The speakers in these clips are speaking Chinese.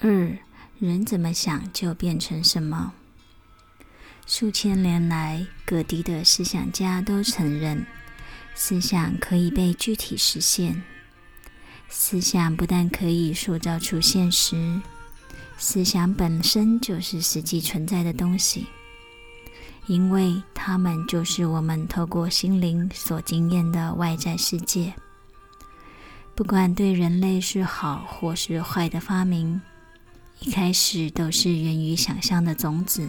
二，人怎么想就变成什么。数千年来，各地的思想家都承认，思想可以被具体实现。思想不但可以塑造出现实，思想本身就是实际存在的东西，因为它们就是我们透过心灵所经验的外在世界。不管对人类是好或是坏的发明，一开始都是源于想象的种子，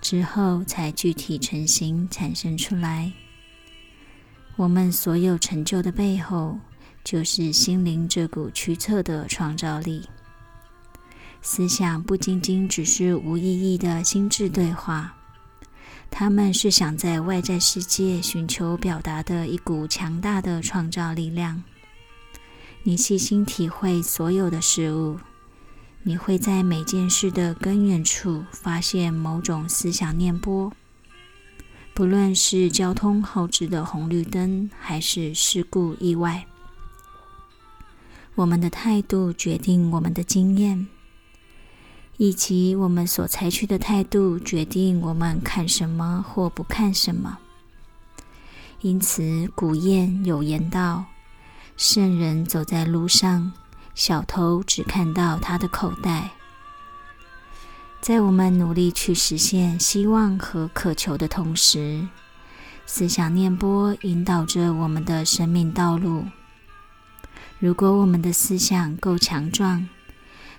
之后才具体成型产生出来。我们所有成就的背后。就是心灵这股驱策的创造力。思想不仅仅只是无意义的心智对话，他们是想在外在世界寻求表达的一股强大的创造力量。你细心体会所有的事物，你会在每件事的根源处发现某种思想念波，不论是交通后置的红绿灯，还是事故意外。我们的态度决定我们的经验，以及我们所采取的态度决定我们看什么或不看什么。因此，古谚有言道：“圣人走在路上，小偷只看到他的口袋。”在我们努力去实现希望和渴求的同时，思想念波引导着我们的生命道路。如果我们的思想够强壮，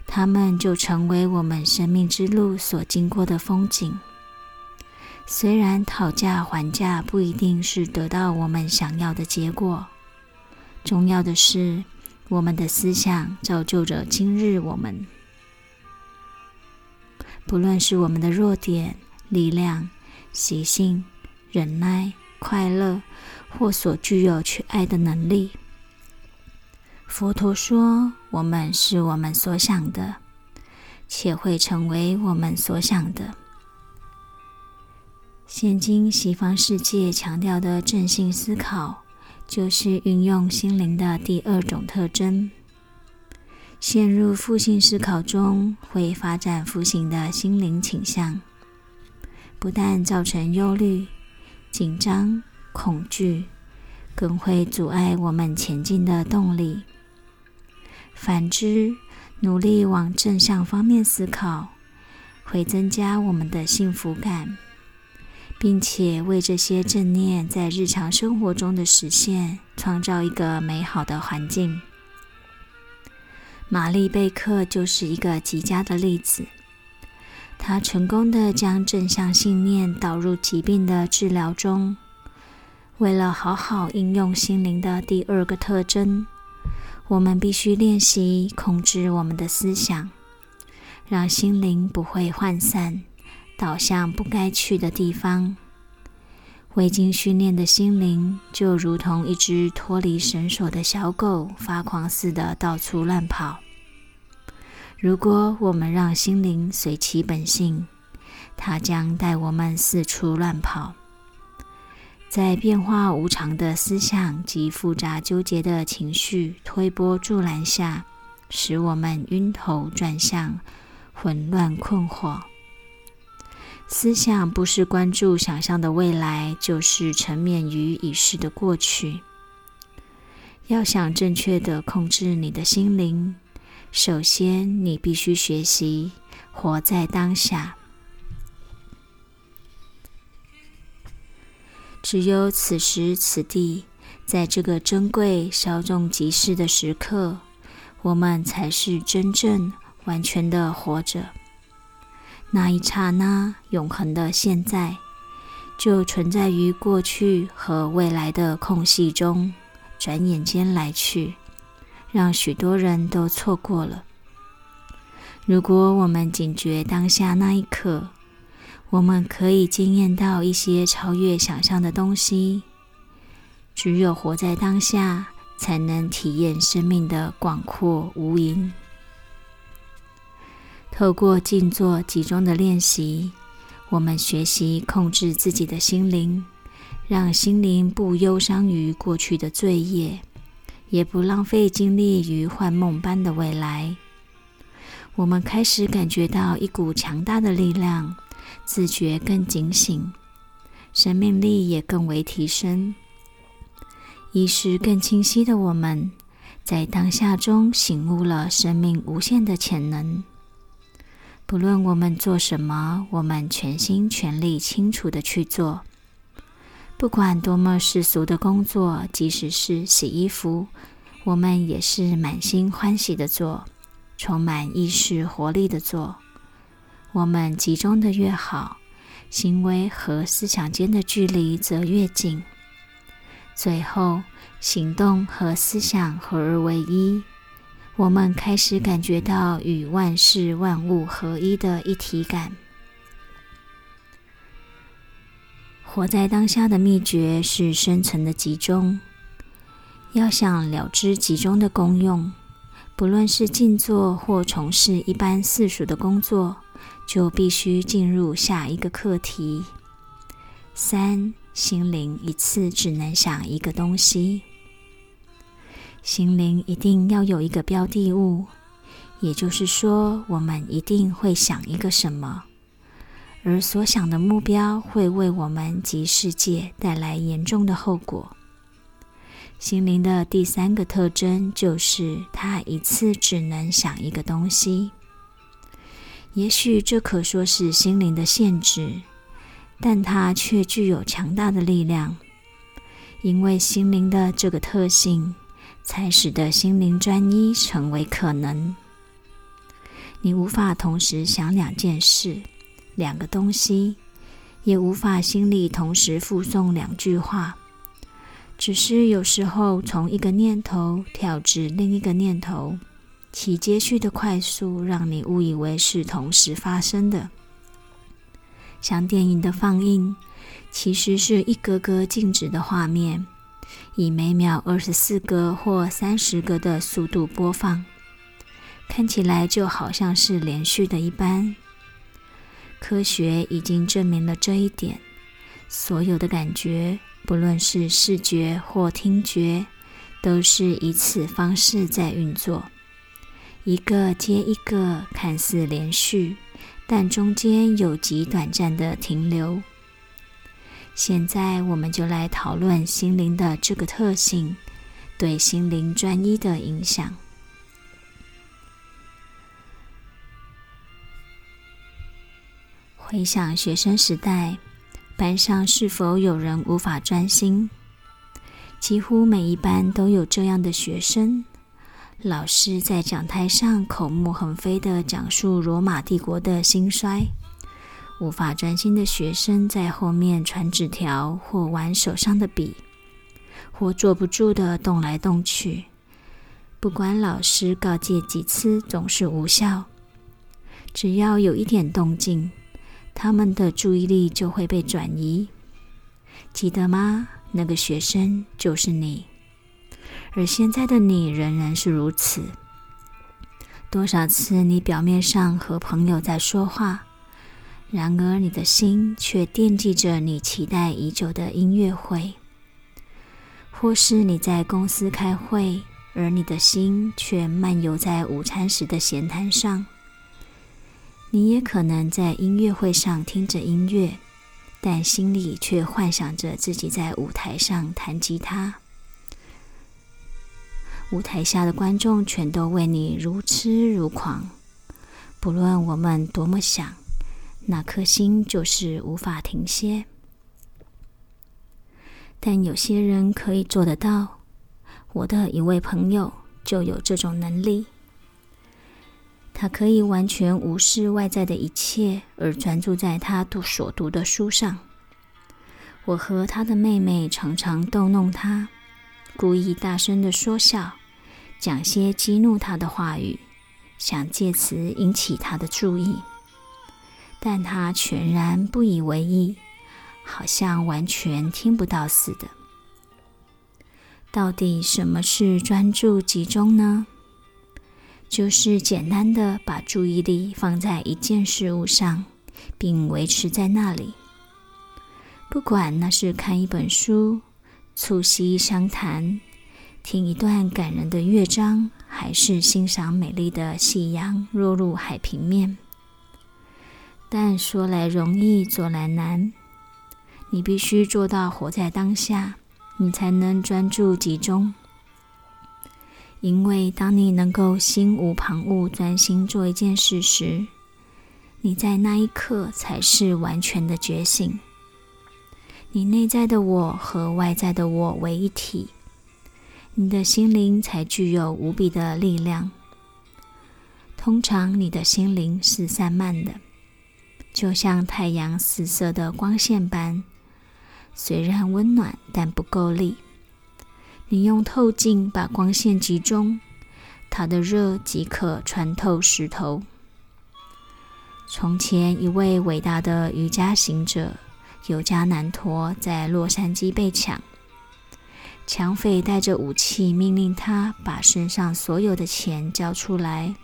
它们就成为我们生命之路所经过的风景。虽然讨价还价不一定是得到我们想要的结果，重要的是我们的思想造就着今日我们。不论是我们的弱点、力量、习性、忍耐、快乐，或所具有去爱的能力。佛陀说：“我们是我们所想的，且会成为我们所想的。”现今西方世界强调的正性思考，就是运用心灵的第二种特征。陷入负性思考中，会发展负性的心灵倾向，不但造成忧虑、紧张、恐惧，更会阻碍我们前进的动力。反之，努力往正向方面思考，会增加我们的幸福感，并且为这些正念在日常生活中的实现创造一个美好的环境。玛丽贝克就是一个极佳的例子，她成功的将正向信念导入疾病的治疗中。为了好好应用心灵的第二个特征。我们必须练习控制我们的思想，让心灵不会涣散，导向不该去的地方。未经训练的心灵，就如同一只脱离绳索的小狗，发狂似的到处乱跑。如果我们让心灵随其本性，它将带我们四处乱跑。在变化无常的思想及复杂纠结的情绪推波助澜下，使我们晕头转向、混乱困惑。思想不是关注想象的未来，就是沉湎于已逝的过去。要想正确的控制你的心灵，首先你必须学习活在当下。只有此时此地，在这个珍贵、稍纵即逝的时刻，我们才是真正、完全的活着。那一刹那，永恒的现在，就存在于过去和未来的空隙中，转眼间来去，让许多人都错过了。如果我们警觉当下那一刻，我们可以惊艳到一些超越想象的东西。只有活在当下，才能体验生命的广阔无垠。透过静坐集中的练习，我们学习控制自己的心灵，让心灵不忧伤于过去的罪业，也不浪费精力于幻梦般的未来。我们开始感觉到一股强大的力量，自觉更警醒，生命力也更为提升，意识更清晰的我们，在当下中醒悟了生命无限的潜能。不论我们做什么，我们全心全力、清楚的去做。不管多么世俗的工作，即使是洗衣服，我们也是满心欢喜的做，充满意识活力的做。我们集中的越好，行为和思想间的距离则越近。最后，行动和思想合而为一，我们开始感觉到与万事万物合一的一体感。活在当下的秘诀是深层的集中。要想了知集中的功用，不论是静坐或从事一般世俗的工作，就必须进入下一个课题：三心灵一次只能想一个东西。心灵一定要有一个标的物，也就是说，我们一定会想一个什么。而所想的目标会为我们及世界带来严重的后果。心灵的第三个特征就是，它一次只能想一个东西。也许这可说是心灵的限制，但它却具有强大的力量。因为心灵的这个特性，才使得心灵专一成为可能。你无法同时想两件事。两个东西也无法心里同时附送两句话，只是有时候从一个念头跳至另一个念头，其接续的快速让你误以为是同时发生的。像电影的放映，其实是一格格静止的画面，以每秒二十四格或三十格的速度播放，看起来就好像是连续的一般。科学已经证明了这一点。所有的感觉，不论是视觉或听觉，都是以此方式在运作，一个接一个，看似连续，但中间有极短暂的停留。现在，我们就来讨论心灵的这个特性对心灵专一的影响。回想学生时代，班上是否有人无法专心？几乎每一班都有这样的学生。老师在讲台上口沫横飞的讲述罗马帝国的兴衰，无法专心的学生在后面传纸条，或玩手上的笔，或坐不住的动来动去。不管老师告诫几次，总是无效。只要有一点动静。他们的注意力就会被转移，记得吗？那个学生就是你，而现在的你仍然是如此。多少次你表面上和朋友在说话，然而你的心却惦记着你期待已久的音乐会；或是你在公司开会，而你的心却漫游在午餐时的闲谈上。你也可能在音乐会上听着音乐，但心里却幻想着自己在舞台上弹吉他。舞台下的观众全都为你如痴如狂。不论我们多么想，那颗心就是无法停歇。但有些人可以做得到。我的一位朋友就有这种能力。他可以完全无视外在的一切，而专注在他读所读的书上。我和他的妹妹常常逗弄他，故意大声的说笑，讲些激怒他的话语，想借此引起他的注意。但他全然不以为意，好像完全听不到似的。到底什么是专注集中呢？就是简单的把注意力放在一件事物上，并维持在那里。不管那是看一本书、促膝相谈、听一段感人的乐章，还是欣赏美丽的夕阳落入海平面？但说来容易，做来难。你必须做到活在当下，你才能专注集中。因为当你能够心无旁骛、专心做一件事时，你在那一刻才是完全的觉醒。你内在的我和外在的我为一体，你的心灵才具有无比的力量。通常，你的心灵是散漫的，就像太阳四射的光线般，虽然温暖，但不够力。你用透镜把光线集中，它的热即可穿透石头。从前，一位伟大的瑜伽行者尤加南陀在洛杉矶被抢，抢匪带着武器命令他把身上所有的钱交出来。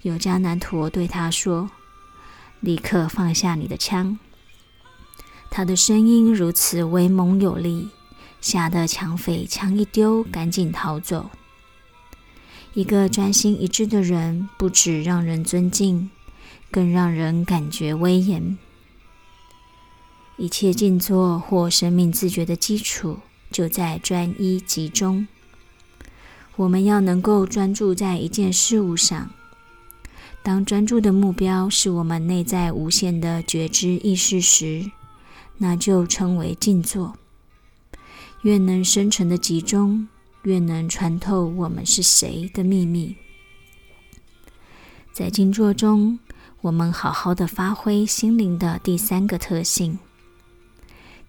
尤加南陀对他说：“立刻放下你的枪。”他的声音如此威猛有力。吓得抢匪枪一丢，赶紧逃走。一个专心一致的人，不止让人尊敬，更让人感觉威严。一切静坐或生命自觉的基础，就在专一集中。我们要能够专注在一件事物上。当专注的目标是我们内在无限的觉知意识时，那就称为静坐。越能深沉的集中，越能穿透我们是谁的秘密。在静坐中，我们好好的发挥心灵的第三个特性。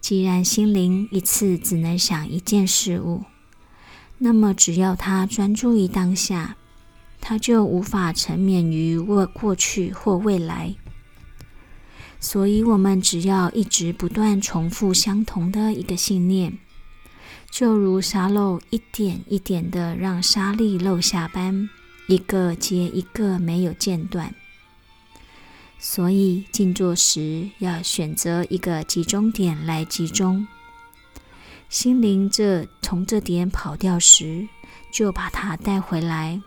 既然心灵一次只能想一件事物，那么只要他专注于当下，他就无法沉湎于过过去或未来。所以，我们只要一直不断重复相同的一个信念。就如沙漏一点一点的让沙粒漏下般，一个接一个没有间断。所以静坐时要选择一个集中点来集中心灵。这从这点跑掉时，就把它带回来；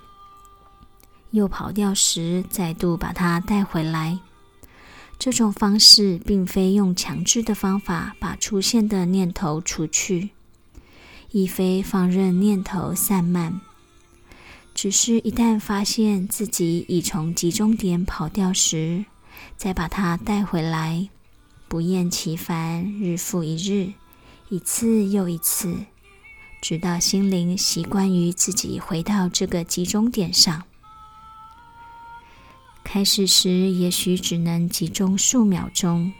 又跑掉时，再度把它带回来。这种方式并非用强制的方法把出现的念头除去。亦非放任念头散漫，只是一旦发现自己已从集中点跑掉时，再把它带回来，不厌其烦，日复一日，一次又一次，直到心灵习惯于自己回到这个集中点上。开始时也许只能集中数秒钟。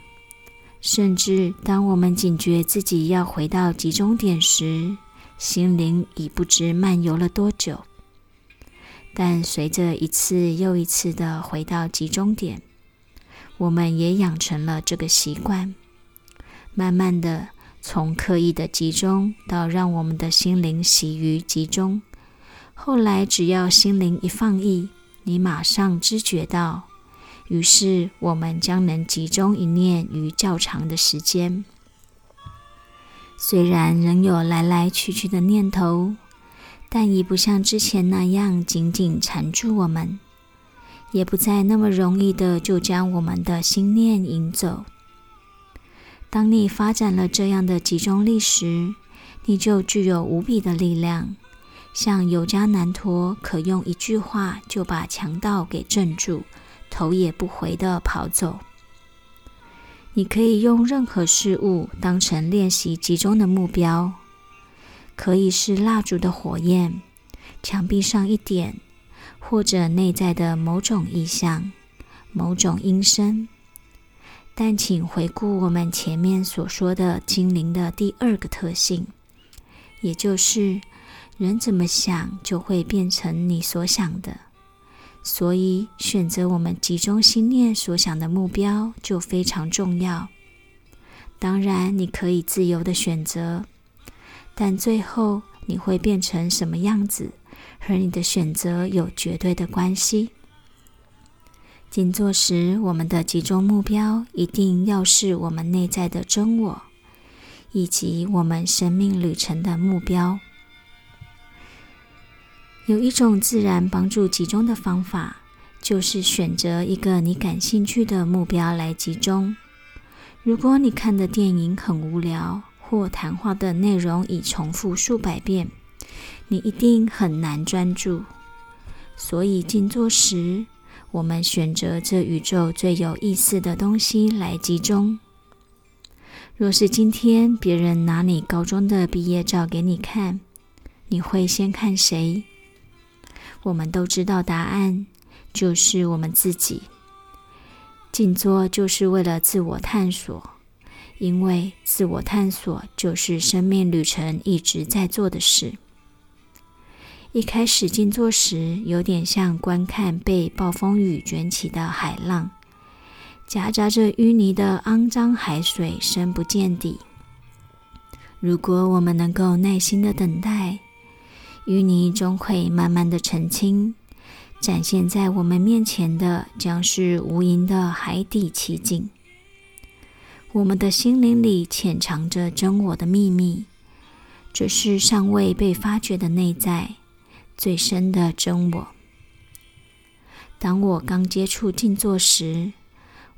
甚至当我们警觉自己要回到集中点时，心灵已不知漫游了多久。但随着一次又一次的回到集中点，我们也养成了这个习惯。慢慢的，从刻意的集中到让我们的心灵习于集中，后来只要心灵一放逸，你马上知觉到。于是，我们将能集中一念于较长的时间。虽然仍有来来去去的念头，但已不像之前那样紧紧缠住我们，也不再那么容易的就将我们的心念引走。当你发展了这样的集中力时，你就具有无比的力量，像尤迦南陀，可用一句话就把强盗给镇住。头也不回的跑走。你可以用任何事物当成练习集中的目标，可以是蜡烛的火焰、墙壁上一点，或者内在的某种意象、某种音声。但请回顾我们前面所说的精灵的第二个特性，也就是人怎么想，就会变成你所想的。所以，选择我们集中心念所想的目标就非常重要。当然，你可以自由的选择，但最后你会变成什么样子，和你的选择有绝对的关系。静坐时，我们的集中目标一定要是我们内在的真我，以及我们生命旅程的目标。有一种自然帮助集中的方法，就是选择一个你感兴趣的目标来集中。如果你看的电影很无聊，或谈话的内容已重复数百遍，你一定很难专注。所以静坐时，我们选择这宇宙最有意思的东西来集中。若是今天别人拿你高中的毕业照给你看，你会先看谁？我们都知道答案，就是我们自己。静坐就是为了自我探索，因为自我探索就是生命旅程一直在做的事。一开始静坐时，有点像观看被暴风雨卷起的海浪，夹杂着淤泥的肮脏海水，深不见底。如果我们能够耐心的等待，淤泥终会慢慢的澄清，展现在我们面前的将是无垠的海底奇景。我们的心灵里潜藏着真我的秘密，这是尚未被发掘的内在最深的真我。当我刚接触静坐时，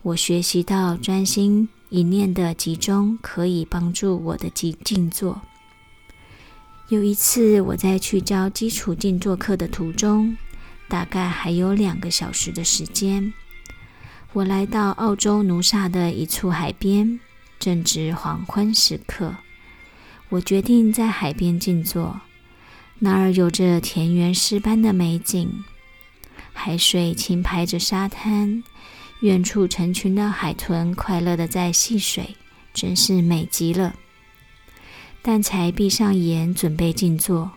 我学习到专心一念的集中可以帮助我的静静坐。有一次，我在去教基础静坐课的途中，大概还有两个小时的时间。我来到澳洲努萨的一处海边，正值黄昏时刻。我决定在海边静坐，那儿有着田园诗般的美景，海水轻拍着沙滩，远处成群的海豚快乐的在戏水，真是美极了。但才闭上眼准备静坐，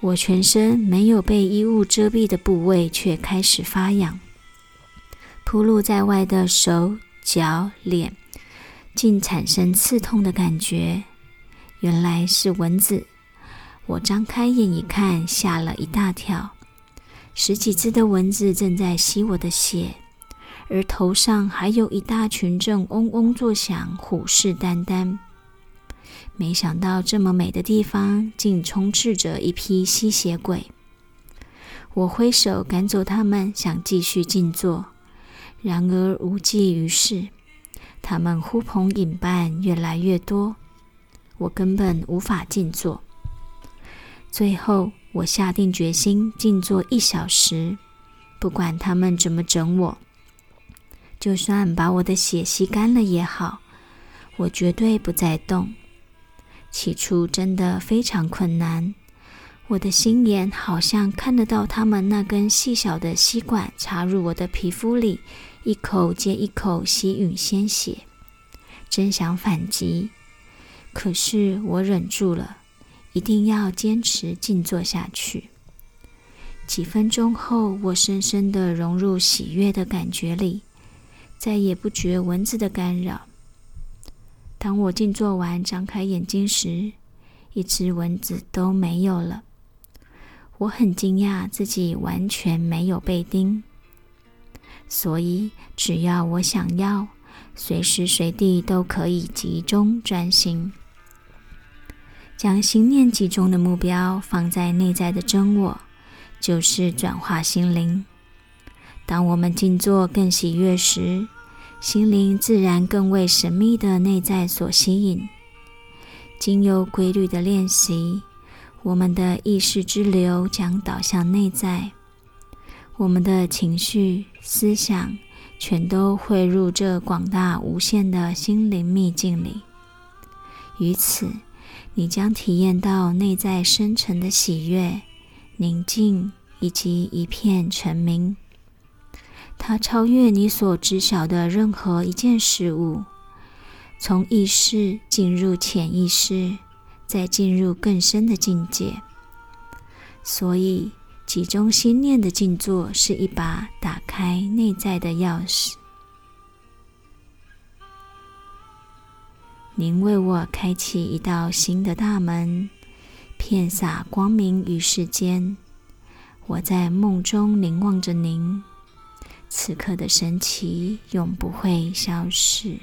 我全身没有被衣物遮蔽的部位却开始发痒，铺露在外的手脚脸竟产生刺痛的感觉，原来是蚊子。我张开眼一看，吓了一大跳，十几只的蚊子正在吸我的血，而头上还有一大群正嗡嗡作响，虎视眈眈。没想到这么美的地方，竟充斥着一批吸血鬼。我挥手赶走他们，想继续静坐，然而无济于事。他们呼朋引伴，越来越多，我根本无法静坐。最后，我下定决心静坐一小时，不管他们怎么整我，就算把我的血吸干了也好，我绝对不再动。起初真的非常困难，我的心眼好像看得到他们那根细小的吸管插入我的皮肤里，一口接一口吸吮鲜血，真想反击，可是我忍住了，一定要坚持静坐下去。几分钟后，我深深的融入喜悦的感觉里，再也不觉蚊子的干扰。当我静坐完，张开眼睛时，一只蚊子都没有了。我很惊讶自己完全没有被叮。所以，只要我想要，随时随地都可以集中专心，将心念集中的目标放在内在的真我，就是转化心灵。当我们静坐更喜悦时，心灵自然更为神秘的内在所吸引。经由规律的练习，我们的意识之流将导向内在，我们的情绪、思想全都汇入这广大无限的心灵秘境里。于此，你将体验到内在深沉的喜悦、宁静以及一片澄明。它超越你所知晓的任何一件事物，从意识进入潜意识，再进入更深的境界。所以，集中心念的静坐是一把打开内在的钥匙。您为我开启一道新的大门，遍洒光明于世间。我在梦中凝望着您。此刻的神奇永不会消失。